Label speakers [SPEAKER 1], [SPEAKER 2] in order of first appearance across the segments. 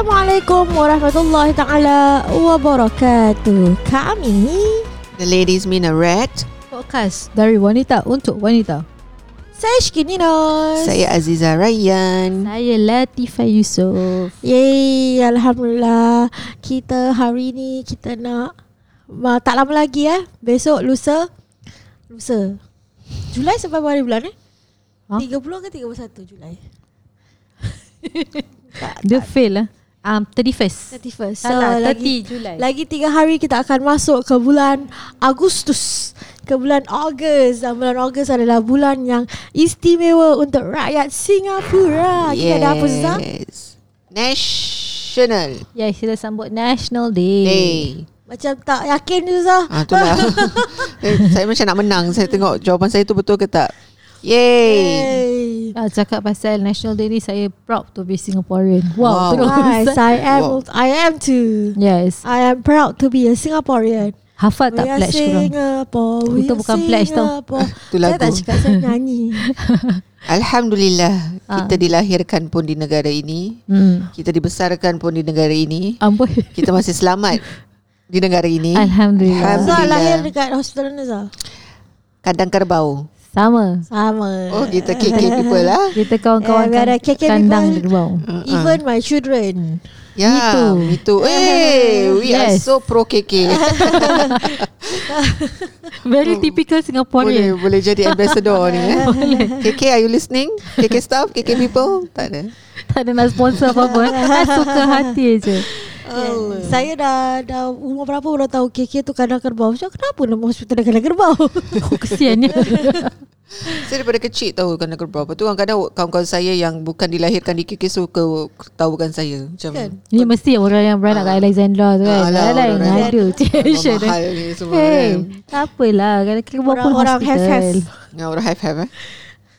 [SPEAKER 1] Assalamualaikum warahmatullahi taala wabarakatuh. Kami
[SPEAKER 2] The Ladies Minaret
[SPEAKER 3] Podcast dari wanita untuk wanita.
[SPEAKER 1] saya Shkininos.
[SPEAKER 2] Saya Aziza Rayyan
[SPEAKER 3] Saya Latifah Yusof.
[SPEAKER 1] Yeay, alhamdulillah. Kita hari ni kita nak tak lama lagi eh. Besok lusa lusa. Julai sampai hari bulan eh?
[SPEAKER 3] Ha?
[SPEAKER 1] 30 ke 31 Julai? tak,
[SPEAKER 3] Dia
[SPEAKER 1] tak,
[SPEAKER 3] fail lah. Um, 31st.
[SPEAKER 1] 31st. So,
[SPEAKER 3] Salah, 30
[SPEAKER 1] lagi,
[SPEAKER 3] Julai.
[SPEAKER 1] Lagi tiga hari kita akan masuk ke bulan Agustus Ke bulan Ogos Dan bulan Ogos adalah bulan yang istimewa untuk rakyat Singapura Kita ada apa Zah?
[SPEAKER 2] Yes National
[SPEAKER 3] Ya, kita sambut National Day.
[SPEAKER 2] Day
[SPEAKER 1] Macam tak yakin Zah
[SPEAKER 2] Ah, itulah eh, Saya macam nak menang Saya tengok jawapan saya tu betul ke tak Yay
[SPEAKER 1] Hey.
[SPEAKER 3] Ah, cakap pasal National Day ni saya proud to be Singaporean.
[SPEAKER 2] Wow.
[SPEAKER 3] Wow, terus.
[SPEAKER 1] Nice, I am
[SPEAKER 2] Wow.
[SPEAKER 1] I am too
[SPEAKER 3] Yes.
[SPEAKER 1] I am proud to be a Singaporean
[SPEAKER 3] Hafal tak
[SPEAKER 1] We are
[SPEAKER 3] pledge korang?
[SPEAKER 1] Singapore We
[SPEAKER 3] Itu bukan pledge tau.
[SPEAKER 2] Itu
[SPEAKER 1] Saya
[SPEAKER 2] lagu
[SPEAKER 1] tak cakap saya nyanyi
[SPEAKER 2] Alhamdulillah
[SPEAKER 3] Ah.
[SPEAKER 2] Kita dilahirkan pun di negara ini
[SPEAKER 3] Hmm.
[SPEAKER 2] Kita dibesarkan pun di negara ini
[SPEAKER 3] Amboi.
[SPEAKER 2] Kita masih selamat Di negara ini
[SPEAKER 3] Alhamdulillah.
[SPEAKER 1] Zah
[SPEAKER 2] Alhamdulillah.
[SPEAKER 1] lahir dekat hospital mana Zah?
[SPEAKER 2] Kadang kerbau
[SPEAKER 3] Sama.
[SPEAKER 1] Sama
[SPEAKER 2] Oh kita KK people lah
[SPEAKER 3] Kita kawan-kawan
[SPEAKER 1] Eh, we ada KK
[SPEAKER 3] kandang
[SPEAKER 1] people.
[SPEAKER 3] gerbau.
[SPEAKER 1] Even my children
[SPEAKER 2] Ya,
[SPEAKER 3] Me too.
[SPEAKER 2] me too. Eh, we are
[SPEAKER 3] Yes.
[SPEAKER 2] so pro KK.
[SPEAKER 3] Very typical
[SPEAKER 2] boleh
[SPEAKER 3] Singaporean.
[SPEAKER 2] boleh jadi ambassador ni eh. KK are you listening? KK staff, KK people? Tak ada.
[SPEAKER 3] Tak ada nak sponsor apa-apa. eh. Suka hati je.
[SPEAKER 1] Yeah. Saya dah dah umur berapa baru tahu KK tu kandang kerbau. Saya kenapa nama hospital dia kandang kerbau?
[SPEAKER 3] Oh, kesiannya.
[SPEAKER 2] Saya daripada kecil tahu kan kerbau. Lepas tu kadang-kadang kawan-kawan saya yang bukan dilahirkan di KK suka tahukan saya. Macam
[SPEAKER 1] Kan?
[SPEAKER 3] Ni mesti orang yang beranak kat Alexandra tu kan.
[SPEAKER 2] Ah, lah,
[SPEAKER 3] Ada yang
[SPEAKER 2] orang-
[SPEAKER 3] ada. Tension.
[SPEAKER 2] orang mahal ni semua
[SPEAKER 3] Hey,
[SPEAKER 2] kan.
[SPEAKER 3] tak apalah. Kerbau pun hospital.
[SPEAKER 1] have-have.
[SPEAKER 2] Ya, orang have have eh.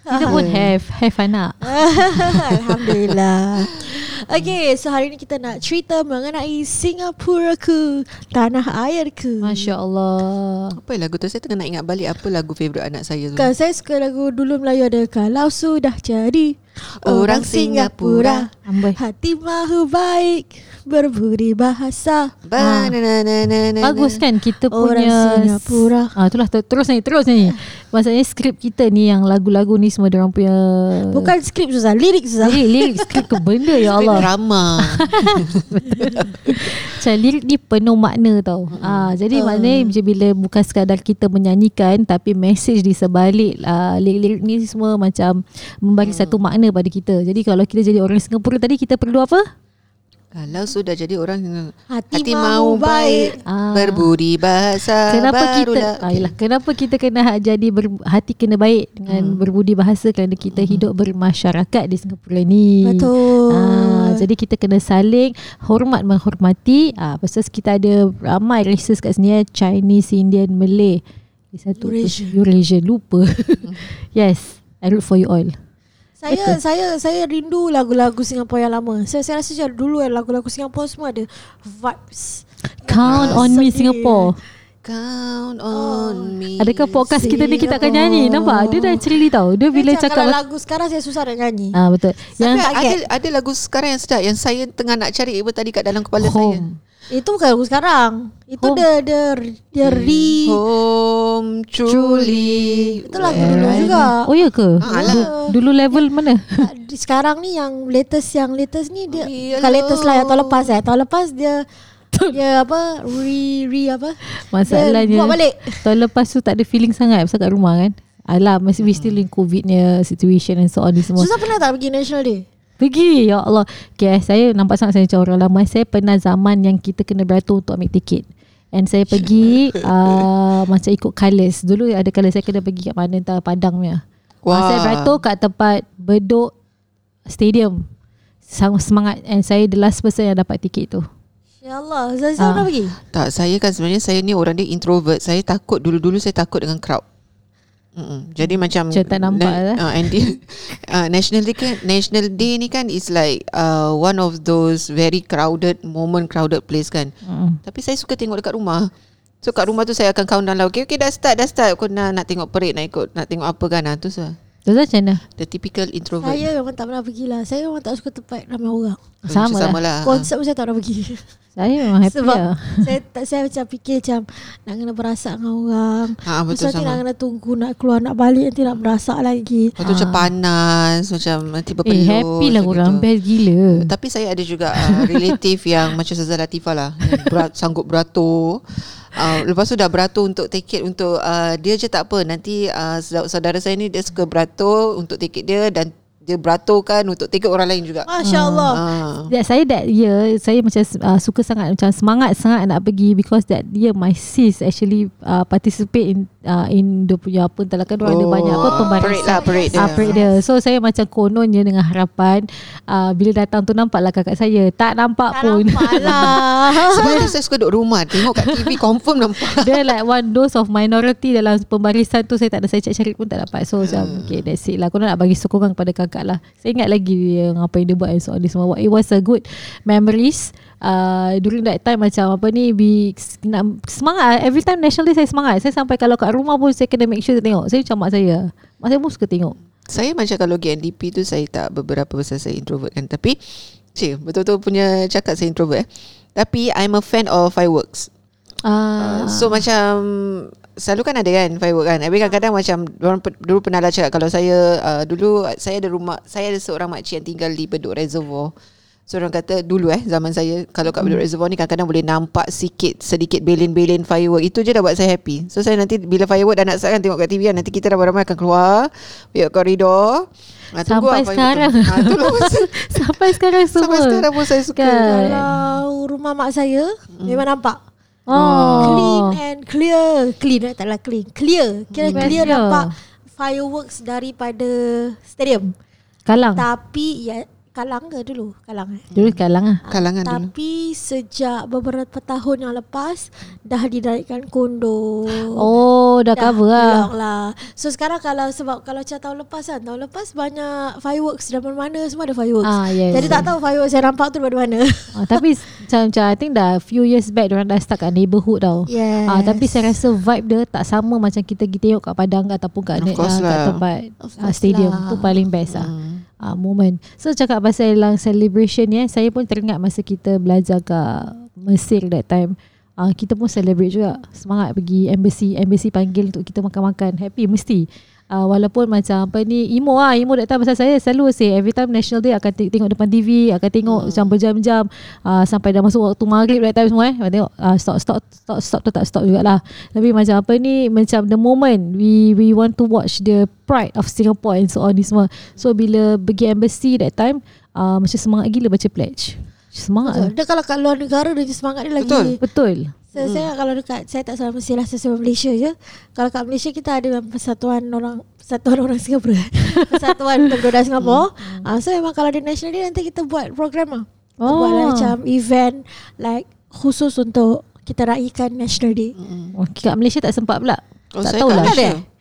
[SPEAKER 3] Kita pun have. Have anak.
[SPEAKER 1] Alhamdulillah. Okay, so hari ni kita nak cerita mengenai Singapura ku, tanah airku.
[SPEAKER 3] Masya Allah.
[SPEAKER 2] Apa lagu tu? Saya tengah nak ingat balik apa lagu favourite anak saya tu.
[SPEAKER 1] Kan saya suka lagu dulu Melayu ada Kalau sudah jadi
[SPEAKER 2] Orang Singapura.
[SPEAKER 3] Amboi.
[SPEAKER 1] Hati mahu baik Berbudi bahasa
[SPEAKER 2] Ba- na- na- na- na- na-
[SPEAKER 3] Bagus kan kita
[SPEAKER 1] Orang
[SPEAKER 3] punya
[SPEAKER 1] Singapura.
[SPEAKER 3] Ah itulah ter- terus ni terus ni. Maksudnya skrip kita ni yang lagu-lagu ni semua orang punya
[SPEAKER 1] Bukan skrip Susah Lirik Susah
[SPEAKER 3] lirik lirik skrip tu benda ya
[SPEAKER 2] Skrip
[SPEAKER 3] Allah.
[SPEAKER 2] Drama.
[SPEAKER 3] Macam lirik ni penuh makna tau. Ah jadi
[SPEAKER 1] Uh.
[SPEAKER 3] maknanya bila bukan sekadar kita menyanyikan tapi message di sebalik uh, lirik-lirik ni semua macam memberi satu makna pada kita. Jadi kalau kita jadi orang Singapura tadi kita perlu apa?
[SPEAKER 2] Kalau sudah jadi orang
[SPEAKER 1] Hati,
[SPEAKER 2] Hati mau
[SPEAKER 1] baik
[SPEAKER 3] Ah.
[SPEAKER 2] Berbudi bahasa
[SPEAKER 3] Kenapa kita
[SPEAKER 2] barulah.
[SPEAKER 3] ah, yelah, Kenapa kita kena jadi ber, hati kena baik dengan berbudi bahasa kerana kita hidup bermasyarakat di Singapura ni.
[SPEAKER 1] Betul
[SPEAKER 3] Ah, jadi kita kena saling hormat menghormati. Ah, pasal kita ada ramai races kat sini eh, Chinese, Indian, Malay. Di satu
[SPEAKER 1] Eurasian.
[SPEAKER 3] Eurasian lupa. yes, I root for you all.
[SPEAKER 1] Saya saya saya rindu lagu-lagu Singapura yang lama. Saya saya rasa macam dulu eh, lagu-lagu Singapura semua ada vibes.
[SPEAKER 3] Count on me
[SPEAKER 1] sedih.
[SPEAKER 3] Singapore.
[SPEAKER 2] Count on me
[SPEAKER 3] Adakah podcast kita ni kita akan nyanyi? Nampak? Dia dah cerita tau. Dia bila
[SPEAKER 1] Macam
[SPEAKER 3] cakap
[SPEAKER 1] kalau lagu sekarang saya susah nak nyanyi.
[SPEAKER 3] Ah betul. Yang
[SPEAKER 2] Tapi ada, ada lagu sekarang yang sedap Yang saya tengah nak cari Apa tadi kat dalam kepala saya
[SPEAKER 3] home.
[SPEAKER 1] Itu bukan lagu sekarang. Itu
[SPEAKER 3] Home.
[SPEAKER 1] dia dia dia re
[SPEAKER 2] Home truly
[SPEAKER 1] itu lagu dulu juga.
[SPEAKER 3] Oh ya ke?
[SPEAKER 2] Ah,
[SPEAKER 3] Du- dulu level mana?
[SPEAKER 1] Di sekarang ni yang latest yang latest ni dia
[SPEAKER 2] Hello.
[SPEAKER 1] bukan latest lah yang tahun lepas eh. Tahun lepas dia dia apa re re apa?
[SPEAKER 3] Masalahnya
[SPEAKER 1] dia buat balik.
[SPEAKER 3] Tahun lepas tu tak ada feeling sangat Pasal kat rumah kan Alah masih we still in covid nya situation and so on ni semua
[SPEAKER 1] Susah pernah tak pergi National Day?
[SPEAKER 3] Pergi ya Allah Okay saya nampak sangat saya macam orang lama Saya pernah zaman yang kita kena beratur untuk ambil tiket And saya pergi uh, Macam ikut colours. Dulu ada colours saya kena pergi kat mana Entah Padang punya.
[SPEAKER 2] Wah.
[SPEAKER 3] Saya beratur kat tempat Bedok Stadium. Sangat semangat And saya the last person yang dapat tiket tu.
[SPEAKER 1] Ya Allah, Zaza
[SPEAKER 3] Ah.
[SPEAKER 1] pernah pergi?
[SPEAKER 2] Tak saya kan sebenarnya Saya ni orang dia introvert. Saya takut Dulu-dulu saya takut dengan crowd Mm-mm. Jadi macam
[SPEAKER 3] Macam tak nampak lah.
[SPEAKER 2] uh, and dia, uh, National Day kan National Day ni kan Is like uh, One of those Very crowded Moment crowded place kan
[SPEAKER 3] Mm.
[SPEAKER 2] Tapi saya suka tengok dekat rumah So kat rumah tu saya akan count down lah Okay okay dah start dah start Aku nak, nak tengok parade Nak ikut Nak tengok apa kan ah, Tu
[SPEAKER 3] Tuan macam mana?
[SPEAKER 2] The typical introvert.
[SPEAKER 1] Saya memang tak pernah pergi lah Saya memang tak suka tempat ramai orang
[SPEAKER 3] Sama lah.
[SPEAKER 2] lah.
[SPEAKER 1] Konsep pun saya tak pernah pergi
[SPEAKER 3] Saya memang happy
[SPEAKER 1] Sebab
[SPEAKER 3] lah.
[SPEAKER 1] saya tak saya macam fikir macam nak kena berasak dengan orang.
[SPEAKER 2] Ha, betul
[SPEAKER 1] tu nanti nak
[SPEAKER 2] sama.
[SPEAKER 1] kena tunggu nak keluar nak balik nanti nak berasak lagi.
[SPEAKER 2] Lepas tu macam panas Macam nanti berpeluh
[SPEAKER 3] Eh happy lah orang
[SPEAKER 2] gitu.
[SPEAKER 3] Best gila
[SPEAKER 2] Tapi saya ada juga uh, relative yang macam Ustazah Latifah lah yang berat, sanggup beratur. Uh, lepas tu dah beratur untuk tiket untuk uh, dia je tak apa nanti uh, saudara saya ni dia suka beratur untuk tiket dia dan dia beraturkan untuk tiket orang lain juga.
[SPEAKER 1] Masya Allah.
[SPEAKER 2] Ah.
[SPEAKER 3] That saya that year Saya macam uh, Suka sangat Macam semangat sangat Nak pergi Because that year My sis actually uh, Participate in uh, In dia punya apa Entahlah kan Diorang ada banyak apa Pembarisan
[SPEAKER 2] Parade lah parade dia.
[SPEAKER 3] Ah, parade dia. So saya macam kononnya dengan harapan uh, bila datang tu nampaklah kakak saya. Tak nampak
[SPEAKER 1] Tak
[SPEAKER 3] pun.
[SPEAKER 1] nampak lah.
[SPEAKER 2] Sebab tu saya suka duduk rumah Tengok kat TV confirm nampak
[SPEAKER 3] Dia like one dose of minority dalam pembarisan tu saya tak ada saya cari pun tak dapat. So macam okay that's it lah. Kau nak bagi sokongan kepada kakak lah. Saya ingat lagi dia apa yang dia buat and so on this semua. It was a good memories. Uh, during that time macam apa ni be, nak, semangat. Every time national day saya semangat. Saya sampai kalau kat rumah pun saya kena make sure tengok. Saya macam mak saya. Mak saya pun suka tengok.
[SPEAKER 2] Saya macam kalau GNDP tu Saya tak beberapa pasal saya introvert kan. Tapi Cik betul-betul punya cakap saya introvert eh. Tapi I'm a fan of fireworks.
[SPEAKER 3] Uh,
[SPEAKER 2] Uh, so macam selalu kan ada kan firework kan. Tapi kadang-kadang macam orang dulu pernah lah cakap kalau saya uh, dulu saya ada rumah saya ada seorang makcik yang tinggal di Bedok Reservoir. So orang kata dulu eh zaman saya kalau kat Bedok Reservoir ni kadang-kadang boleh nampak sikit sedikit belin-belin firework. Itu je dah buat saya happy. So saya nanti bila firework dah nak start kan tengok kat TV kan nanti kita dah ramai akan keluar pergi koridor. Ah, tunggu
[SPEAKER 3] Sampai sekarang.
[SPEAKER 2] Masa-
[SPEAKER 3] sampai sekarang semua
[SPEAKER 2] Sampai sekarang pun saya suka.
[SPEAKER 3] Kan?
[SPEAKER 1] Kalau rumah mak saya memang nampak.
[SPEAKER 3] oh.
[SPEAKER 1] Clean and clear. Clean eh, taklah clean. Clear. Kira
[SPEAKER 3] Hmm.
[SPEAKER 1] clear
[SPEAKER 3] Best dia.
[SPEAKER 1] nampak fireworks daripada stadium.
[SPEAKER 3] Kalang
[SPEAKER 1] Tapi ya Kalang ke dulu? Kalang eh?
[SPEAKER 3] Dulu kalang lah
[SPEAKER 2] Kalangan dulu.
[SPEAKER 1] Tapi sejak beberapa tahun yang lepas dah dinaikkan kondo.
[SPEAKER 3] Oh dah, cover lah
[SPEAKER 1] lah. So sekarang kalau sebab kalau macam tahun lepas kan, tahun lepas banyak fireworks dari mana-mana semua ada fireworks.
[SPEAKER 3] Ah, yes.
[SPEAKER 1] Jadi tak tahu fireworks yang nampak tu daripada mana.
[SPEAKER 3] ah, Tapi macam, macam I think dah few years back Diorang dah start kat neighbourhood tau
[SPEAKER 1] Yes.
[SPEAKER 3] Ah, tapi saya rasa vibe dia tak sama macam kita pergi tengok kat Padang ataupun kat,
[SPEAKER 2] Of
[SPEAKER 3] ne-
[SPEAKER 2] course
[SPEAKER 3] ah, kat
[SPEAKER 2] lah.
[SPEAKER 3] tempat
[SPEAKER 1] Of
[SPEAKER 3] ah, stadium
[SPEAKER 1] lah.
[SPEAKER 3] tu paling best lah. Ah, moment. So cakap pasal lang celebration eh, saya pun teringat masa kita belajar kat Mesir that time. Ah, kita pun celebrate juga. Semangat pergi embassy, embassy panggil untuk kita makan-makan. Happy mesti. Uh, walaupun macam apa ni emo lah emo that time pasal saya selalu say every time national day akan tengok depan TV akan tengok hmm. macam berjam-jam uh, sampai dah masuk waktu maghrib that time semua eh. Akan tengok uh, stop stop stop stop tu tak stop jugalah. Tapi macam apa ni macam the moment we we want to watch the pride of Singapore and so on ni semua. So bila pergi embassy that time uh, macam semangat gila baca pledge semangat
[SPEAKER 1] Betul. Dia kalau kat luar negara dia semangat dia lagi.
[SPEAKER 2] Betul.
[SPEAKER 3] betul
[SPEAKER 1] So, hmm. Saya kalau dekat Saya tak salah Mesti lah Saya Malaysia je Kalau kat Malaysia Kita ada Persatuan orang Persatuan orang Singapura Persatuan Pemuda Singapura hmm. uh, So memang kalau di National Day Nanti kita buat program lah Kita
[SPEAKER 3] Oh.
[SPEAKER 1] Buat lah, macam event Like Khusus untuk Kita raikan National Day
[SPEAKER 3] oh, kat Malaysia tak sempat pula
[SPEAKER 2] Oh,
[SPEAKER 3] tak
[SPEAKER 2] saya
[SPEAKER 3] tahu lah.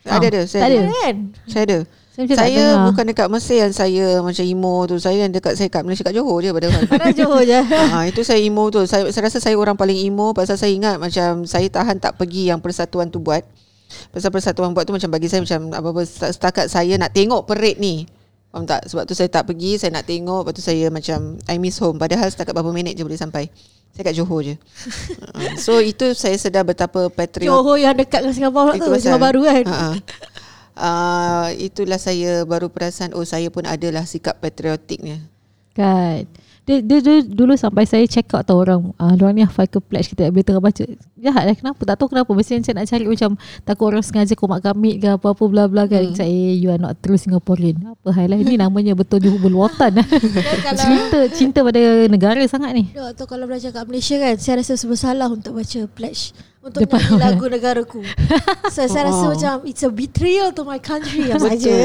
[SPEAKER 3] Ah,
[SPEAKER 2] Ada ada, saya
[SPEAKER 3] tak
[SPEAKER 2] ada.
[SPEAKER 3] ada.
[SPEAKER 1] Kan
[SPEAKER 2] Saya ada.
[SPEAKER 3] Saya,
[SPEAKER 2] Saya bukan dekat Mesir yang saya macam emo tu. Saya yang dekat saya kat Malaysia kat Johor je padahal.
[SPEAKER 1] Padahal Johor je
[SPEAKER 2] ha, itu saya emo tu. Saya, saya rasa saya orang paling emo pasal saya ingat macam saya tahan tak pergi yang persatuan tu buat. Pasal persatuan buat tu macam bagi saya macam apa-apa setakat saya nak tengok parade ni. Faham tak? Sebab tu saya tak pergi, saya nak tengok, lepas tu saya macam I miss home. Padahal setakat berapa minit je boleh sampai. Saya kat Johor je. Ha, so itu saya sedar betapa patriot
[SPEAKER 1] Johor yang dekat dengan Singapura tu
[SPEAKER 2] pasal.
[SPEAKER 1] Johor baru kan
[SPEAKER 2] Ha. Uh, itulah saya baru perasan oh saya pun adalah sikap patriotiknya.
[SPEAKER 3] Kan? Dia, dia, dia dulu sampai saya check out tau orang uh, Diorang ni hafal ke pledge kita Bila tengah baca. Jahat lah kenapa? Tak tahu kenapa. Mesti saya nak cari macam Takut orang sengaja komak kamit ke Apa-apa bla bla kan? Hmm. Saya eh, you are not true Singaporean. Apa hal lah? Ini namanya betul Johor berluatan
[SPEAKER 1] kalau-
[SPEAKER 3] Cinta Cinta pada negara sangat ni.
[SPEAKER 1] Dok, tu kalau belajar kat Malaysia kan Saya rasa bersalah untuk baca pledge Untuk
[SPEAKER 3] Depan
[SPEAKER 1] nyanyi
[SPEAKER 3] orang.
[SPEAKER 1] lagu negaraku So saya rasa
[SPEAKER 2] Oh.
[SPEAKER 1] macam It's a betrayal to my country Yang
[SPEAKER 2] Betul.
[SPEAKER 1] saja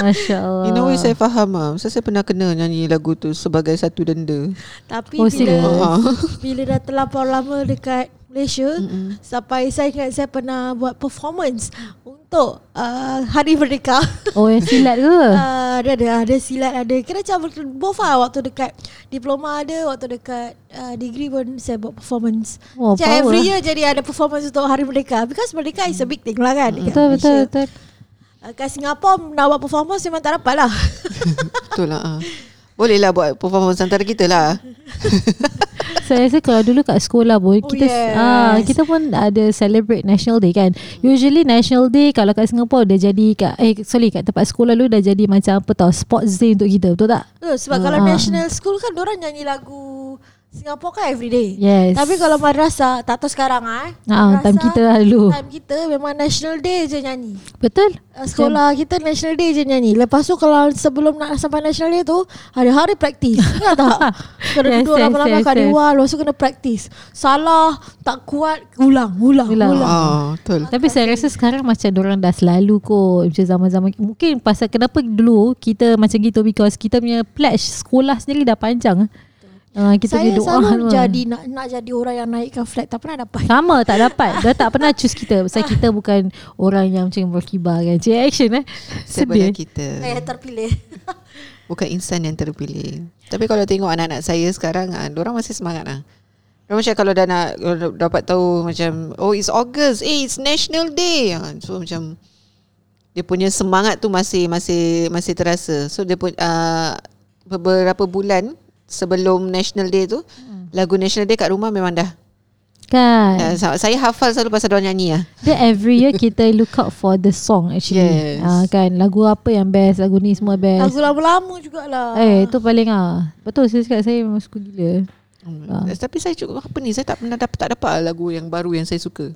[SPEAKER 3] Masya Allah
[SPEAKER 2] In a way saya faham lah. Saya, saya pernah kena nyanyi lagu tu sebagai satu denda.
[SPEAKER 1] Tapi
[SPEAKER 3] Oh,
[SPEAKER 1] bila?
[SPEAKER 2] Ah.
[SPEAKER 1] Bila dah terlampau lama dekat Malaysia Mm-mm. Sampai saya ingat saya pernah buat performance Untuk uh, Hari Merdeka
[SPEAKER 3] Oh yang silat ke
[SPEAKER 1] uh, Ada ada ada silat ada Kira macam both lah Waktu dekat Diploma ada Waktu dekat uh, Degree pun saya buat performance
[SPEAKER 3] Oh,
[SPEAKER 1] Macam
[SPEAKER 3] power.
[SPEAKER 1] every year jadi ada performance Untuk Hari Merdeka Because Merdeka is a big thing lah kan dekat
[SPEAKER 3] Betul betul
[SPEAKER 1] Malaysia.
[SPEAKER 3] betul
[SPEAKER 1] uh, kat Singapura nak buat performance memang tak dapat lah.
[SPEAKER 2] Betul lah. ah. Boleh lah buat performance antara kita lah.
[SPEAKER 3] Saya rasa kalau dulu kat sekolah pun
[SPEAKER 1] Oh,
[SPEAKER 3] kita
[SPEAKER 1] yes.
[SPEAKER 3] ah kita pun ada celebrate National Day kan. Usually National Day kalau kat Singapore dah jadi kat eh sorry kat tempat sekolah dulu dah jadi macam apa tau sports day untuk kita betul tak?
[SPEAKER 1] Uh, sebab kalau
[SPEAKER 3] Ah.
[SPEAKER 1] national school kan orang nyanyi lagu Singapura kan everyday.
[SPEAKER 3] Yes.
[SPEAKER 1] Tapi kalau madrasah tak tahu sekarang ah. eh.
[SPEAKER 3] Ah, time kita lah dulu.
[SPEAKER 1] Time kita memang National Day je nyanyi.
[SPEAKER 3] Betul?
[SPEAKER 1] Uh, sekolah kita National Day je nyanyi. Lepas tu kalau sebelum nak sampai National Day tu hari-hari praktis. Ingat tak? Kena
[SPEAKER 3] Yes,
[SPEAKER 1] duduk
[SPEAKER 3] yes,
[SPEAKER 1] lama-lama
[SPEAKER 3] yes,
[SPEAKER 1] kat
[SPEAKER 3] yes.
[SPEAKER 1] luar lepas tu kena praktis. Salah, tak kuat, ulang, ulang,
[SPEAKER 3] Ulang.
[SPEAKER 1] ulang.
[SPEAKER 2] Ah, betul.
[SPEAKER 3] Tapi saya rasa sekarang macam orang dah selalu kot macam zaman-zaman mungkin pasal kenapa dulu kita macam gitu because kita punya pledge sekolah sendiri dah panjang. Uh, kita
[SPEAKER 1] Saya
[SPEAKER 3] doa
[SPEAKER 1] selalu
[SPEAKER 3] semua.
[SPEAKER 1] jadi nak nak jadi orang yang naikkan flag tak pernah dapat.
[SPEAKER 3] sama tak dapat Dia tak pernah choose kita Pasal kita bukan Orang yang macam berkibar kan Cik action eh
[SPEAKER 2] Sebenarnya kita.
[SPEAKER 1] Saya terpilih.
[SPEAKER 2] Bukan insan yang terpilih. Tapi kalau tengok anak-anak saya sekarang, ah, orang masih semangat lah. Diorang macam kalau dah nak dapat tahu macam oh it's August, eh it's National Day. Ah, So macam dia punya semangat tu masih masih masih terasa. So dia pun uh, beberapa bulan sebelum National Day tu lagu National Day kat rumah memang dah.
[SPEAKER 3] Kan
[SPEAKER 2] sa- saya hafal selalu pasal dia nyanyi lah.
[SPEAKER 3] Dia every year kita look out for the song actually
[SPEAKER 2] Yes.
[SPEAKER 3] Ah, Kan lagu apa yang best Lagu ni semua best
[SPEAKER 1] Lagu lama-lama jugalah.
[SPEAKER 3] Eh itu paling ah Betul saya cakap Saya memang suka gila
[SPEAKER 2] Hmm. Tapi saya cukup apa ni saya tak pernah dapat tak dapat lagu yang baru yang saya suka.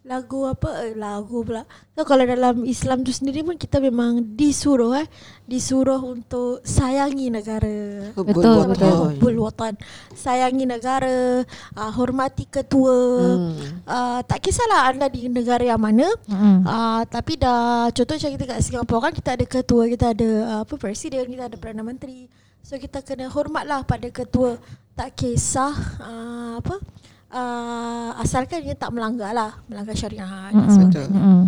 [SPEAKER 1] Lagu apa? Eh, Lagu pula. So, kalau dalam Islam tu sendiri pun kita memang disuruh eh. Disuruh untuk sayangi negara.
[SPEAKER 3] Betul, betul.
[SPEAKER 2] Watan.
[SPEAKER 1] Hubbul watan. Sayangi negara, uh, hormati ketua.
[SPEAKER 2] Hmm.
[SPEAKER 1] Uh, tak kisahlah anda di negara yang mana.
[SPEAKER 3] Mm-mm.
[SPEAKER 1] Uh, tapi dah contoh macam kita kat Singapura kan kita ada ketua, kita ada uh, apa presiden, kita ada perdana menteri. So kita kena hormatlah pada ketua. Tak kisah uh, apa uh, asalkan dia tak melanggar lah, melanggar syariat.
[SPEAKER 3] Mm-mm.
[SPEAKER 2] Betul.
[SPEAKER 3] Mm-mm.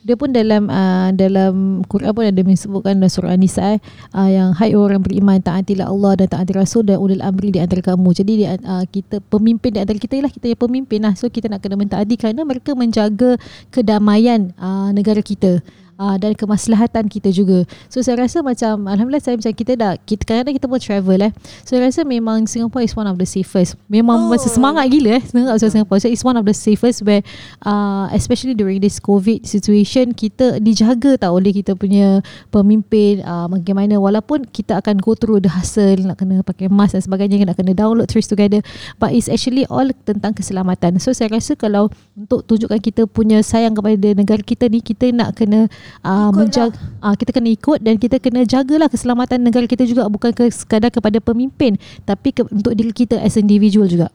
[SPEAKER 3] Dia pun dalam uh, dalam Quran pun ada disebutkan dalam surah An-Nisa eh, uh, yang hai orang beriman taatilah Allah dan taati Rasul dan ulil amri di antara kamu. Jadi di, uh, kita pemimpin di antara kita ialah kita yang pemimpin lah. So kita nak kena mentaati kerana mereka menjaga kedamaian uh, negara kita. Uh, dan kemaslahatan kita juga. So saya rasa macam alhamdulillah saya macam kita dah kita kadang-kadang kita pun travel eh. So saya rasa memang Singapore is one of the safest. Memang
[SPEAKER 1] Oh.
[SPEAKER 3] masa semangat gila eh semangat pasal Singapore. So it's one of the safest where uh, especially during this COVID situation kita dijaga tau oleh kita punya pemimpin uh, bagaimana walaupun kita akan go through the hustle nak kena pakai mask dan sebagainya nak kena download Trace Together but it's actually all tentang keselamatan. So saya rasa kalau untuk tunjukkan kita punya sayang kepada negara kita ni kita nak kena uh,
[SPEAKER 1] Ikutlah.
[SPEAKER 3] menjaga uh, kita kena ikut dan kita kena jagalah keselamatan negara kita juga bukan ke, sekadar kepada pemimpin tapi ke, untuk diri kita as individual juga.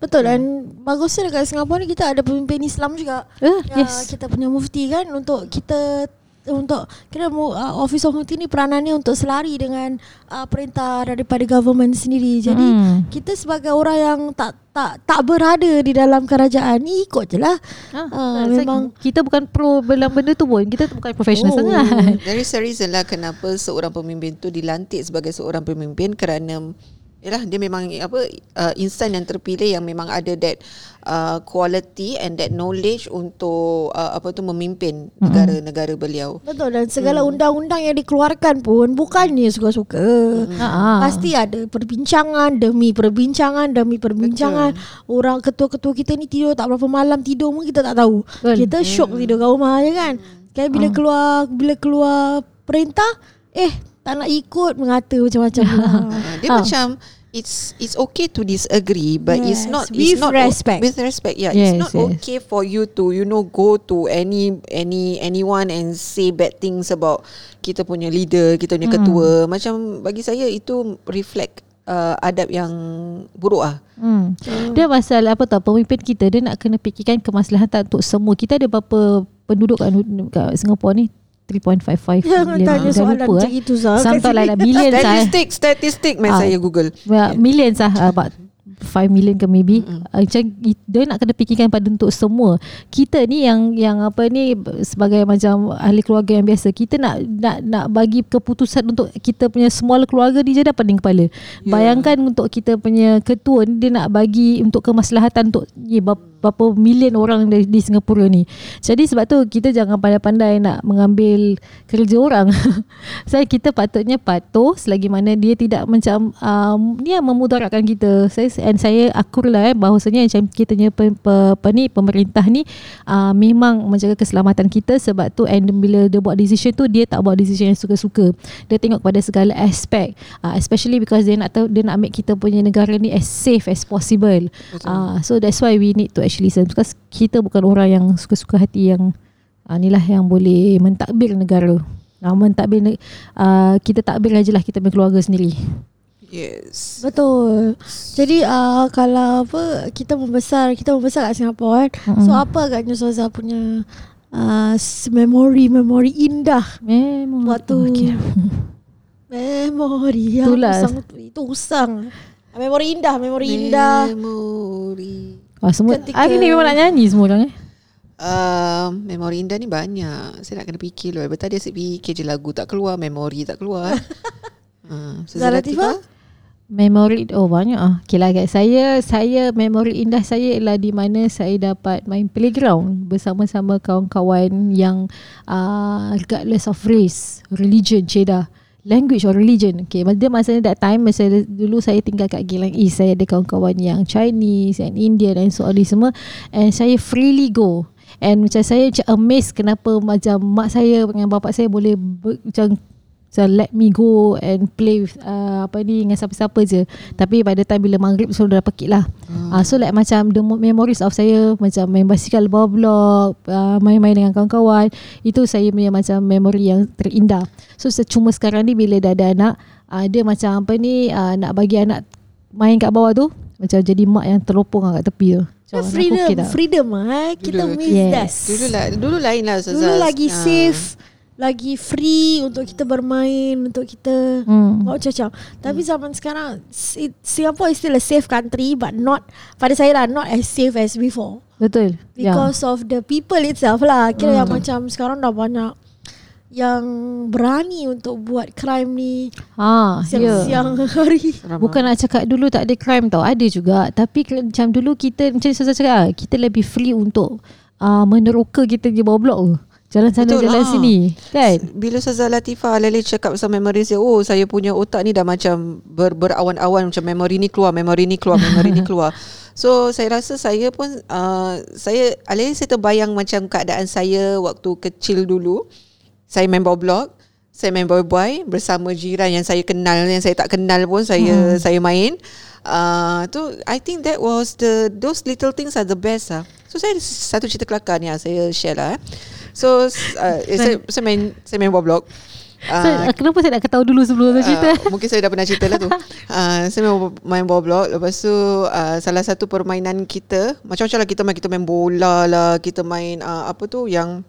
[SPEAKER 1] Betul dan bagusnya dekat Singapura ni kita ada pemimpin Islam juga.
[SPEAKER 3] Uh,
[SPEAKER 1] Ya,
[SPEAKER 3] yes.
[SPEAKER 1] kita punya mufti kan untuk kita untuk kira mu- uh, office of mufti ni peranannya untuk selari dengan uh, perintah daripada government sendiri. Jadi
[SPEAKER 3] Hmm.
[SPEAKER 1] kita sebagai orang yang tak tak tak berada di dalam kerajaan ni ikut je lah.
[SPEAKER 3] Ah,
[SPEAKER 1] Ah,
[SPEAKER 3] betul.
[SPEAKER 1] memang
[SPEAKER 3] kita bukan pro dalam benda tu pun. Kita tu bukan profesional
[SPEAKER 1] Oh.
[SPEAKER 3] sangat.
[SPEAKER 2] There is a reason lah kenapa seorang pemimpin tu dilantik sebagai seorang pemimpin kerana Yalah dia memang apa uh, insan yang terpilih yang memang ada that uh, quality and that knowledge untuk uh, apa tu memimpin negara-negara beliau.
[SPEAKER 1] betul dan segala undang-undang yang dikeluarkan pun bukannya suka-suka.
[SPEAKER 3] Ah.
[SPEAKER 1] Pasti ada perbincangan demi perbincangan demi perbincangan. Orang ketua-ketua kita ni tidur tak berapa malam tidur pun kita tak tahu.
[SPEAKER 3] Betul.
[SPEAKER 1] Kita syok tidur kat rumah je kan. Kan bila keluar bila keluar perintah eh tak nak ikut mengata macam-macam lah.
[SPEAKER 2] Uh, dia
[SPEAKER 3] Ah.
[SPEAKER 2] macam it's it's okay to disagree but it's
[SPEAKER 1] Yes,
[SPEAKER 2] not
[SPEAKER 1] with
[SPEAKER 2] it's not o-
[SPEAKER 1] respect.
[SPEAKER 2] with respect yeah
[SPEAKER 3] Yes,
[SPEAKER 2] it's not
[SPEAKER 3] yes.
[SPEAKER 2] okay for you to you know go to any any anyone and say bad things about kita punya leader kita punya ketua macam bagi saya itu reflect uh, adab yang buruk ah
[SPEAKER 3] Hmm. Dia pasal apa tau pemimpin kita dia nak kena fikirkan kemaslahatan untuk semua. Kita ada berapa penduduk kat, kat Singapura ni 3.55
[SPEAKER 1] Jangan
[SPEAKER 3] million.
[SPEAKER 1] tanya soalan
[SPEAKER 3] lupa,
[SPEAKER 1] macam itu Zah.
[SPEAKER 3] Thought
[SPEAKER 1] sini.
[SPEAKER 3] like millions lah. eh.
[SPEAKER 2] statistik statistik mai
[SPEAKER 3] Ah.
[SPEAKER 2] saya google
[SPEAKER 3] Yeah. Millions lah uh, about 5 million ke maybe mm-hmm. macam dia nak kena fikirkan pada untuk semua. Kita ni yang yang apa ni sebagai macam ahli keluarga yang biasa kita nak nak nak bagi keputusan untuk kita punya semua keluarga ni je dah pening kepala. Yeah. bayangkan untuk kita punya ketua ni dia nak bagi untuk kemaslahatan untuk ye, berapa, berapa million orang di, di Singapura ni. Jadi sebab tu kita jangan pandai-pandai nak mengambil kerja orang. Saya kita patutnya patuh selagi mana dia tidak macam um, dia memudaratkan kita. Saya and saya akur lah eh bahawasanya macam kita punya pe, pe, pe, ni pemerintah ni uh, memang menjaga keselamatan kita sebab tu and bila dia buat decision tu dia tak buat decision yang suka-suka. Dia tengok pada segala aspek uh, especially because dia nak tahu dia nak make kita punya negara ni as safe as possible. Uh, so that's why we need to actually listen because kita bukan orang yang suka-suka hati yang uh, inilah yang boleh mentadbir negara. Uh, mentadbir uh, kita takbir aja lah kita punya keluarga sendiri
[SPEAKER 2] Yes.
[SPEAKER 1] Betul. Jadi uh, kalau apa kita membesar, kita membesar kat Singapura kan.
[SPEAKER 3] Mm-mm.
[SPEAKER 1] So apa agaknya Soza punya uh, memori-memori indah
[SPEAKER 3] memang
[SPEAKER 1] waktu
[SPEAKER 3] Oh, okay.
[SPEAKER 1] memori yang
[SPEAKER 3] Itulah.
[SPEAKER 1] usang itu usang. Memori indah, memori indah.
[SPEAKER 2] Memori.
[SPEAKER 3] Oh, semua
[SPEAKER 1] Ketika-
[SPEAKER 3] hari ni memang nak nyanyi semua orang eh
[SPEAKER 2] Uh, memori indah ni banyak. Saya nak kena fikir loh. Betul dia asyik fikir je lagu tak keluar, memori tak keluar. uh,
[SPEAKER 1] Zah Latifah?
[SPEAKER 3] Memori oh banyak ah. Okay lah. Saya saya memori indah saya ialah di mana saya dapat main playground bersama-sama kawan-kawan yang uh, regardless of race, religion, cedah language or religion. Okay, dia masa that time masa dulu saya tinggal kat Geylang East, saya ada kawan-kawan yang Chinese and Indian dan so on semua and saya freely go. And macam saya macam amazed kenapa macam mak saya dengan bapak saya boleh ber, macam So let me go and play with uh, apa ni dengan siapa-siapa je. Tapi by the time bila maghrib so dah pekik lah. Hmm. Uh, so like macam the mo- memories of saya macam main basikal bawah blok, uh, main-main dengan kawan-kawan. Itu saya punya macam memory yang terindah. So se- cuma sekarang ni bila dah ada anak, uh, dia macam apa ni uh, nak bagi anak main kat bawah tu. Macam jadi mak yang terlopong kat tepi tu. Macam
[SPEAKER 1] freedom,
[SPEAKER 3] tak?
[SPEAKER 1] freedom ah. Kita
[SPEAKER 2] Dulu.
[SPEAKER 1] miss
[SPEAKER 3] Yes.
[SPEAKER 1] that.
[SPEAKER 2] Dulu lah, dulu lain lah Ustazah.
[SPEAKER 1] Dulu lagi
[SPEAKER 2] Ah.
[SPEAKER 1] safe, lagi free untuk kita bermain, untuk kita
[SPEAKER 3] Hmm.
[SPEAKER 1] Oh Tapi zaman sekarang si- Singapore is still a safe country But not Pada saya lah Not as safe as before.
[SPEAKER 3] Betul. Ya.
[SPEAKER 1] Because of the people itself lah. Kira yang macam Sekarang dah banyak Yang Berani untuk buat crime ni.
[SPEAKER 3] Ha, ya.
[SPEAKER 1] Siang-siang hari.
[SPEAKER 2] Seram
[SPEAKER 3] Bukan nak cakap dulu tak ada crime tau. Ada juga. Tapi macam dulu kita Macam saya cakap ah, Kita lebih free untuk uh, Meneroka kita di bawah blok tu Jalan sana
[SPEAKER 2] Betul,
[SPEAKER 3] jalan
[SPEAKER 2] ah.
[SPEAKER 3] sini Kan
[SPEAKER 2] Bila Ustazah Latifah Lali cakap pasal memories dia Oh saya punya otak ni dah macam ber, Berawan-awan Macam memori ni keluar Memori ni keluar Memori ni keluar So saya rasa saya pun uh, Saya Alih saya terbayang macam Keadaan saya Waktu kecil dulu Saya main bawah blok Saya main boy-boy Bersama jiran yang saya kenal Yang saya tak kenal pun Saya hmm. saya main uh, tu I think that was the Those little things are the best lah So saya satu cerita kelakar ni lah Saya share lah eh. So uh, saya, saya main Saya main bawah blok
[SPEAKER 3] so, Kenapa saya nak ketahui dulu sebelum uh, cerita
[SPEAKER 2] Uh, mungkin saya dah pernah cerita lah tu. Uh, saya main, main bawah blok. Lepas tu uh, salah satu permainan kita. Macam-macam lah kita main. Kita main bola lah. Kita main uh, apa tu yang...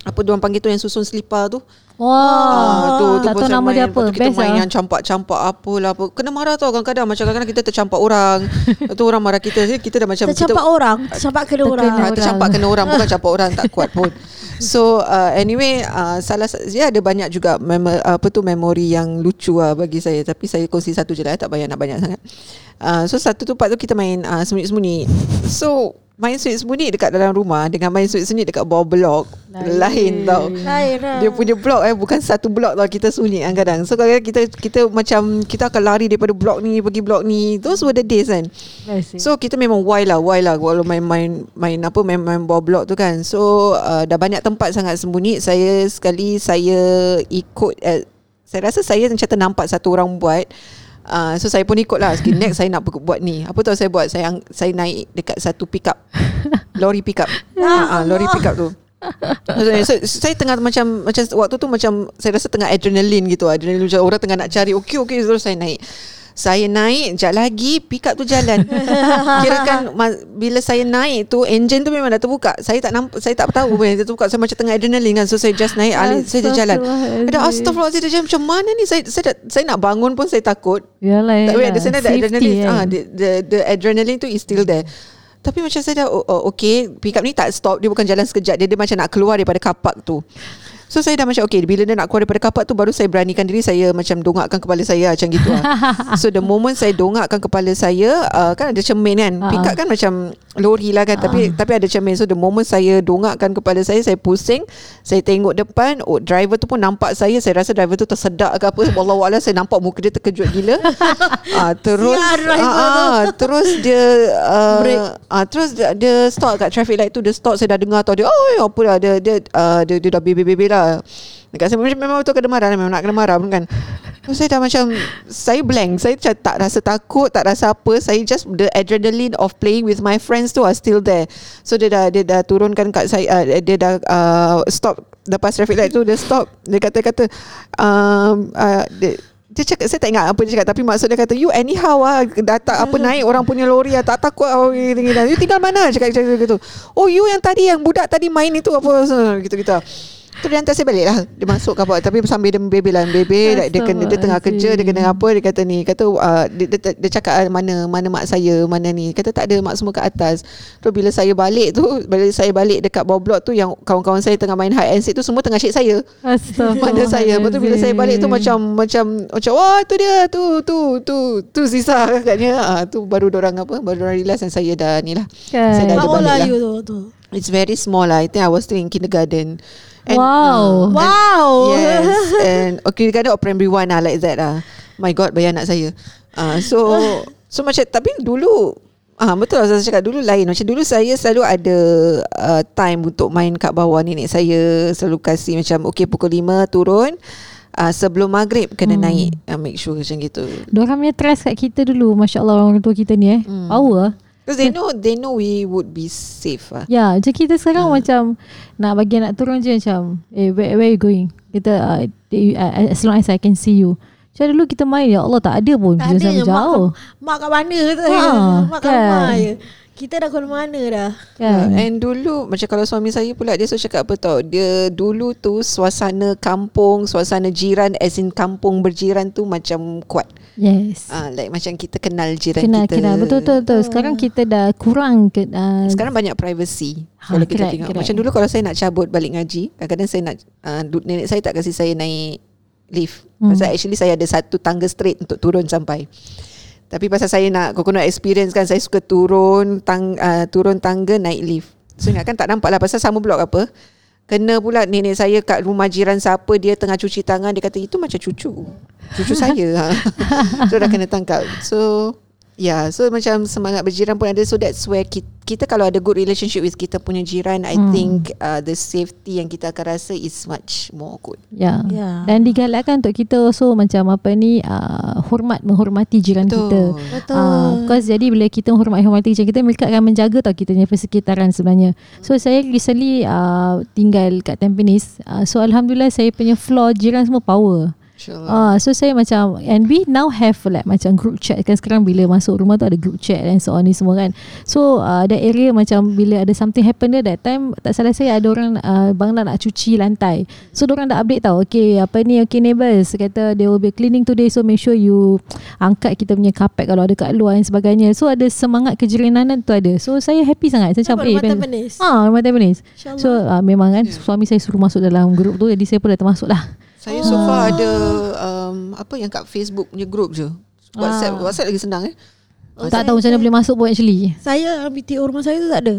[SPEAKER 2] Apa diorang panggil tu yang susun selipar tu.
[SPEAKER 3] Wah
[SPEAKER 2] tu, tu
[SPEAKER 3] Tak tahu nama
[SPEAKER 2] main.
[SPEAKER 3] dia apa
[SPEAKER 2] kita
[SPEAKER 3] Best
[SPEAKER 2] main
[SPEAKER 3] lah
[SPEAKER 2] yang campak-campak apalah apa. Kena marah tau kadang-kadang. Macam kadang-kadang kita tercampak orang. Lepas tu orang marah kita. Jadi kita dah macam...
[SPEAKER 1] Tercampak
[SPEAKER 2] kita,
[SPEAKER 1] orang Tercampak kena
[SPEAKER 3] Terkena
[SPEAKER 1] orang
[SPEAKER 3] orang.
[SPEAKER 2] tercampak kena orang bukan campak orang tak kuat pun. So uh, anyway uh, salah sa- dia ada banyak juga mem- apa tu memori yang lucu lah bagi saya tapi saya kongsi satu je lah tak payah nak banyak sangat. Uh, so satu tu part tu kita main uh, sembunyi-sembunyi. So main sembunyi-sembunyi dekat dalam rumah dengan main sembunyi-sembunyi dekat bawah blok lain, lain tau.
[SPEAKER 1] Lain lah.
[SPEAKER 2] Dia punya blok eh bukan satu blok tau. Kita sunyi kadang-kadang. So kadang kita kita macam kita akan lari daripada blok ni pergi blok ni. Those were the days kan.
[SPEAKER 3] Eh.
[SPEAKER 2] So kita memang why lah Why lah. Kalau main-main Main apa Main-main bawah blok tu kan. So uh, Dah banyak tempat sangat sembunyi. Saya sekali Saya ikut uh, Saya rasa saya macam ternampak Satu orang buat. Uh, So saya pun ikut lah. Okay, Next saya nak buat ni. Apa tahu saya buat? Saya saya naik Dekat satu pickup Lori pickup uh, uh, Lori pickup tu so, saya tengah macam macam waktu tu macam saya rasa tengah adrenaline gitu adrenaline macam orang tengah nak cari okey okey terus saya naik. Saya naik Sekejap lagi Pick up tu jalan. Kira kan Bila saya naik tu Engine tu memang dah terbuka. Saya tak nampak Saya tak tahu pun Dia terbuka. Saya macam tengah adrenaline kan So saya just naik alih, Saya just jalan. Ada astagfirullahaladzim Dia macam mana ni? Saya, saya, saya nak bangun pun Saya takut.
[SPEAKER 3] Yalah,
[SPEAKER 2] tak
[SPEAKER 3] yalah.
[SPEAKER 2] ada sana ada
[SPEAKER 3] Safety
[SPEAKER 2] adrenaline
[SPEAKER 3] kan.
[SPEAKER 2] ah the, the the adrenaline tu is still there tapi macam saya dah oh, oh, okay pick up ni tak stop dia bukan jalan sekejap dia dia macam nak keluar daripada kapak tu So saya dah macam okay bila dia nak keluar daripada kapak tu baru saya beranikan diri saya macam dongakkan kepala saya macam gitu lah. So the moment saya dongakkan kepala saya uh, kan ada cermin kan.
[SPEAKER 3] Ah.
[SPEAKER 2] Pick up kan macam lori lah kan. Tapi tapi ada cermin. So the moment saya dongakkan kepala saya saya pusing, saya tengok depan, oh driver tu pun nampak saya, saya rasa driver tu tersedak ke apa. Wallahu a'lam saya nampak muka dia terkejut gila. ah terus ah, ah, terus dia uh,
[SPEAKER 1] Break.
[SPEAKER 2] ah terus dia, dia stop kat traffic light tu. Dia stop saya dah dengar tau. Dia oh apa dah dia dia uh, dia, dia dah bebe-bebe lah dekat saya memang, memang betul kena marah memang nak kena marah pun kan so, saya dah macam saya blank saya macam tak rasa takut tak rasa apa saya just the adrenaline of playing with my friends tu are still there so dia dah dia dah turunkan kat saya uh, dia dah uh, stop lepas traffic light tu dia stop dia kata-kata um, uh, dia, dia cakap saya tak ingat apa dia cakap tapi maksud dia kata you anyhow ah datang apa naik orang punya lori ah tak takut ah you tinggal mana cakap cakap gitu oh you yang tadi yang budak tadi main itu apa gitu gitu Tu dia hantar saya balik lah Dia masuk kapal Tapi sambil dia membebel lah Membebel dia, kena, dia tengah kerja Dia kena apa Dia kata ni Kata uh, dia, dia, dia, cakap ah, mana Mana mak saya Mana ni Kata tak ada mak semua kat atas Tu bila saya balik tu Bila saya balik dekat bawah blok tu Yang kawan-kawan saya tengah main hide and seek tu Semua tengah shake saya pada saya. Lepas tu bila saya balik tu macam macam macam wah tu dia tu tu tu tu sisa agaknya. Ah tu baru orang apa baru orang realize yang saya dah ni lah.
[SPEAKER 3] Kan.
[SPEAKER 2] Saya dah
[SPEAKER 1] old
[SPEAKER 2] balik lah.
[SPEAKER 1] you tu? tu?
[SPEAKER 2] It's very small lah. I think I was still in kindergarten.
[SPEAKER 3] Wow.
[SPEAKER 2] uh,
[SPEAKER 1] Wow.
[SPEAKER 2] Yes. And okay, kindergarten or primary one lah like that lah. My God, bayar anak saya. Ah so so macam tapi dulu Ah betul lah saya cakap dulu lain macam dulu saya selalu ada uh, time untuk main kat bawah nenek saya selalu kasih macam okey pukul 5 turun uh, sebelum maghrib kena hmm. naik uh, make sure macam gitu
[SPEAKER 3] Diorang punya trust kat kita dulu Masya Allah orang tua kita ni eh
[SPEAKER 2] Hmm.
[SPEAKER 3] Power
[SPEAKER 2] because they know they know we would be safe lah.
[SPEAKER 3] Ya macam kita sekarang macam Nak bagi nak turun je macam Eh where, where you going Kita uh, uh, As long as I can see you Macam dulu kita main Ya Allah tak ada pun
[SPEAKER 1] Tak ada je mak,
[SPEAKER 3] jauh
[SPEAKER 1] mak kat mana tu.
[SPEAKER 3] Ha,
[SPEAKER 1] mak kat
[SPEAKER 3] kan.
[SPEAKER 1] rumah je. Kita dah ke mana dah.
[SPEAKER 2] Yeah.
[SPEAKER 3] Kan
[SPEAKER 2] And dulu macam kalau suami saya pula dia suka cakap apa tau. Dia dulu tu suasana kampung, suasana jiran as in kampung berjiran tu macam kuat.
[SPEAKER 3] Yes
[SPEAKER 2] Ah uh, like macam kita kenal jiran
[SPEAKER 3] Kenal
[SPEAKER 2] kita.
[SPEAKER 3] kenal Betul betul betul Sekarang kita dah kurang ke, uh,
[SPEAKER 2] Sekarang banyak privacy
[SPEAKER 3] Ha,
[SPEAKER 2] Kalau kita
[SPEAKER 3] correct,
[SPEAKER 2] tengok
[SPEAKER 3] correct.
[SPEAKER 2] Macam dulu kalau saya nak cabut balik ngaji Kadang-kadang saya nak uh, Nenek saya tak kasi saya naik lift
[SPEAKER 3] Hmm.
[SPEAKER 2] Pasal actually saya ada satu tangga straight Untuk turun sampai Tapi pasal saya nak Coconut experience kan Saya suka turun tang, uh, Turun tangga naik lift. So ingatkan tak nampak lah Pasal sama blok apa. Kena pula nenek saya kat rumah jiran siapa Dia tengah cuci tangan Dia kata itu macam cucu. Cucu saya. Ha. So dah kena tangkap. So Yeah, so macam semangat berjiran pun ada. So that's where kita, kita kalau ada good relationship with kita punya jiran, I
[SPEAKER 3] Hmm.
[SPEAKER 2] think uh, the safety yang kita akan rasa is much more good.
[SPEAKER 3] Ya.
[SPEAKER 1] Ya.
[SPEAKER 3] Dan digalakkan untuk kita also macam apa ni uh, hormat menghormati jiran kita.
[SPEAKER 1] Betul.
[SPEAKER 3] Ah, because jadi bila kita menghormati hormati jiran kita mereka akan menjaga tau kita punya persekitaran sebenarnya. So saya recently uh, tinggal kat Tampines. Uh, so alhamdulillah saya punya floor jiran semua power.
[SPEAKER 2] InsyaAllah.
[SPEAKER 3] Ah, so saya macam and we now have like macam group chat kan sekarang bila masuk rumah tu ada group chat and so on ni semua kan. So uh, ada area macam bila ada something happen there that time tak salah saya ada orang uh, bangla nak cuci lantai. So orang dah update tau. Okay apa ni okay neighbours kata they will be cleaning today so make sure you angkat kita punya carpet kalau ada kat luar dan sebagainya. So ada semangat kejirinanan tu ada. So saya happy sangat. Saya macam
[SPEAKER 1] Apa, rumah Tampines?
[SPEAKER 3] Ah, rumah Tampines. So uh, memang kan suami saya suruh masuk dalam grup tu jadi saya pun dah termasuk lah.
[SPEAKER 2] Saya so far ada um, apa yang kat Facebook punya group je. WhatsApp,
[SPEAKER 3] Ah.
[SPEAKER 2] WhatsApp lagi senang eh.
[SPEAKER 1] Oh,
[SPEAKER 3] tak
[SPEAKER 1] saya-
[SPEAKER 3] tahu macam mana boleh masuk pun actually.
[SPEAKER 1] Saya BTO rumah saya tu tak ada.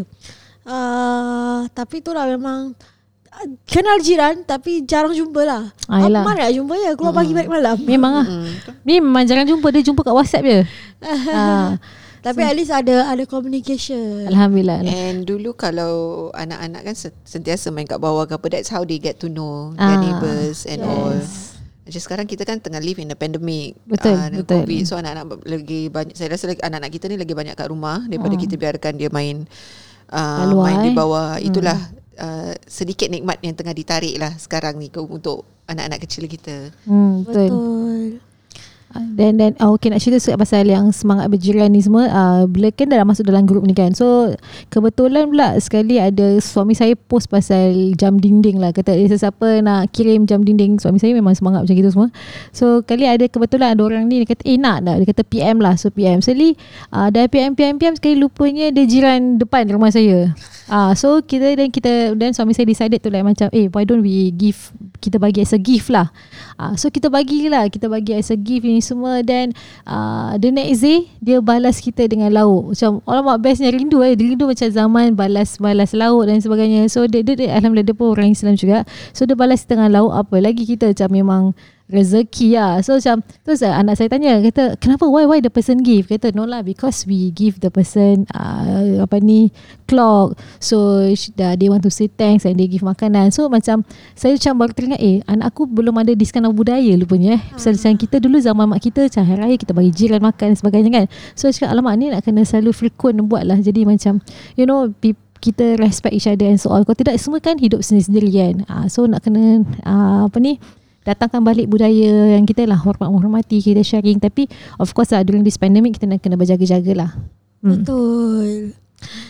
[SPEAKER 1] Uh, tapi tu lah memang uh, kenal jiran tapi jarang jumpa lah.
[SPEAKER 3] Ah.
[SPEAKER 1] Apa nak jumpa ya keluar pagi balik malam.
[SPEAKER 3] Memang lah.
[SPEAKER 2] Hmm.
[SPEAKER 3] Ni memang jarang jumpa Dia jumpa kat WhatsApp je ah,
[SPEAKER 1] Tapi at least ada ada communication.
[SPEAKER 3] Alhamdulillah
[SPEAKER 2] And dulu kalau anak-anak kan se- sentiasa main kat bawah ke apa, that's how they get to know their
[SPEAKER 3] Ah,
[SPEAKER 2] neighbours and
[SPEAKER 3] yes.
[SPEAKER 2] all. Macam sekarang kita kan tengah live in the pandemic
[SPEAKER 3] Betul,
[SPEAKER 2] dengan
[SPEAKER 3] betul.
[SPEAKER 2] COVID So anak-anak lagi banyak Saya rasa lagi, anak-anak kita ni lagi banyak kat rumah Daripada kita biarkan dia main uh, Main di bawah Itulah uh, sedikit nikmat yang tengah ditarik lah Sekarang ni ke, untuk anak-anak kecil kita
[SPEAKER 3] hmm, Betul,
[SPEAKER 1] Betul.
[SPEAKER 3] Dan dan oh, okay nak cerita sikit pasal yang semangat berjiran ni semua uh, bila kan dah masuk dalam grup ni kan. So kebetulan pula sekali ada suami saya post pasal jam dinding lah kata eh, sesiapa nak kirim jam dinding suami saya memang semangat macam gitu semua. So kali ada kebetulan ada orang ni dia kata eh nak tak dia kata PM lah so PM sekali uh, dah PM PM PM sekali lupanya dia jiran depan rumah saya. Ah uh, so kita dan kita dan suami saya decided tu like macam eh why don't we give kita bagi as a gift lah. Ah uh, so kita bagilah kita bagi as a gift ni semua dan uh, the next day dia balas kita dengan lauk. Macam alamak bestnya rindu eh. Dia rindu macam zaman balas-balas lauk dan sebagainya. So dia, dia, dia alhamdulillah dia pun orang Islam juga. So dia balas dengan lauk apa lagi kita macam memang rezeki lah. So macam Terus uh, anak saya tanya Kata kenapa Why why the person give? Kata no lah Because we give the person uh, Apa ni Clock. So uh, They want to say thanks And they give makanan. So macam Saya macam baru teringat Eh anak aku belum ada This kind of budaya lupanya eh Pasal macam kita dulu Zaman mak kita Macam hari raya Kita bagi jiran makan Dan sebagainya kan. So cakap alamak ni nak kena selalu frequent buat lah. Jadi macam You know people kita respect each other and so on. Kalau tidak semua kan hidup sendiri-sendiri kan. Uh, so nak kena uh, apa ni datangkan balik budaya yang kita lah hormat menghormati kita sharing. Tapi of course lah during this pandemic kita nak kena berjaga-jaga lah
[SPEAKER 1] hmm. betul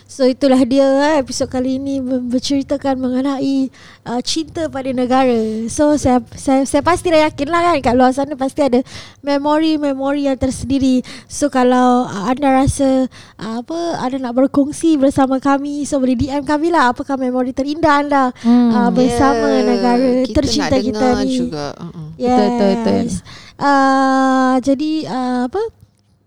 [SPEAKER 1] So itulah dia eh, episod kali ini berceritakan mengenai uh, cinta pada negara. So saya saya saya pasti dah yakin lah kan kat luar sana pasti ada memori-memori yang tersendiri. So kalau uh, anda rasa uh, apa ada nak berkongsi bersama kami so boleh DM kami lah apakah memori terindah anda hmm. uh, bersama yeah. negara kita tercinta kita ni. Juga. Uh-uh. Yes. Betul betul betul. Uh, jadi uh, apa?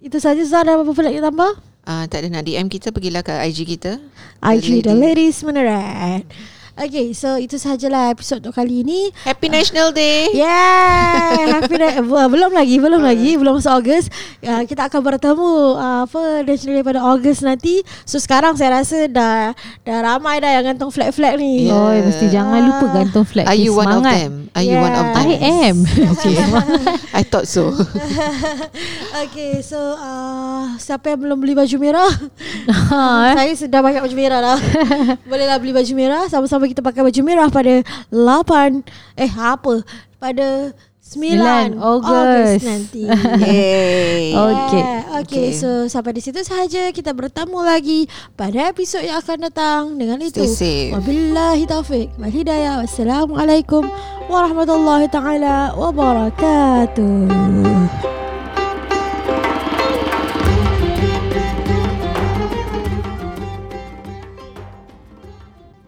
[SPEAKER 1] Itu saja Zara apa pula nak tambah?
[SPEAKER 2] Uh, tak ada nak DM kita pergilah ke IG kita.
[SPEAKER 1] IG The Ladies Meneret Okay, so itu sahajalah episod untuk kali ini.
[SPEAKER 2] Happy National Day.
[SPEAKER 1] Yeah. Happy na- belum lagi, belum uh. lagi, belum masuk Ogos. Uh, kita akan bertemu uh, apa National Day pada Ogos nanti. So sekarang saya rasa dah dah ramai dah yang gantung flag-flag ni.
[SPEAKER 3] Yeah. Oh, mesti jangan lupa gantung flag.
[SPEAKER 2] Are you one of them? Are you one of them?
[SPEAKER 3] I am.
[SPEAKER 2] Okay. I thought so.
[SPEAKER 1] okay, so uh, siapa yang belum beli baju merah? Ha, eh? saya sudah banyak baju merah dah. Bolehlah beli baju merah sama-sama kita pakai baju merah pada 8 eh apa pada 9 Ogos nanti.
[SPEAKER 3] Yay. Okay.
[SPEAKER 1] Yeah. okay. So sampai di situ sahaja kita bertemu lagi pada episod yang akan datang dengan itu. Wabillahi taufik wal hidayah. Wassalamualaikum warahmatullahi taala wabarakatuh.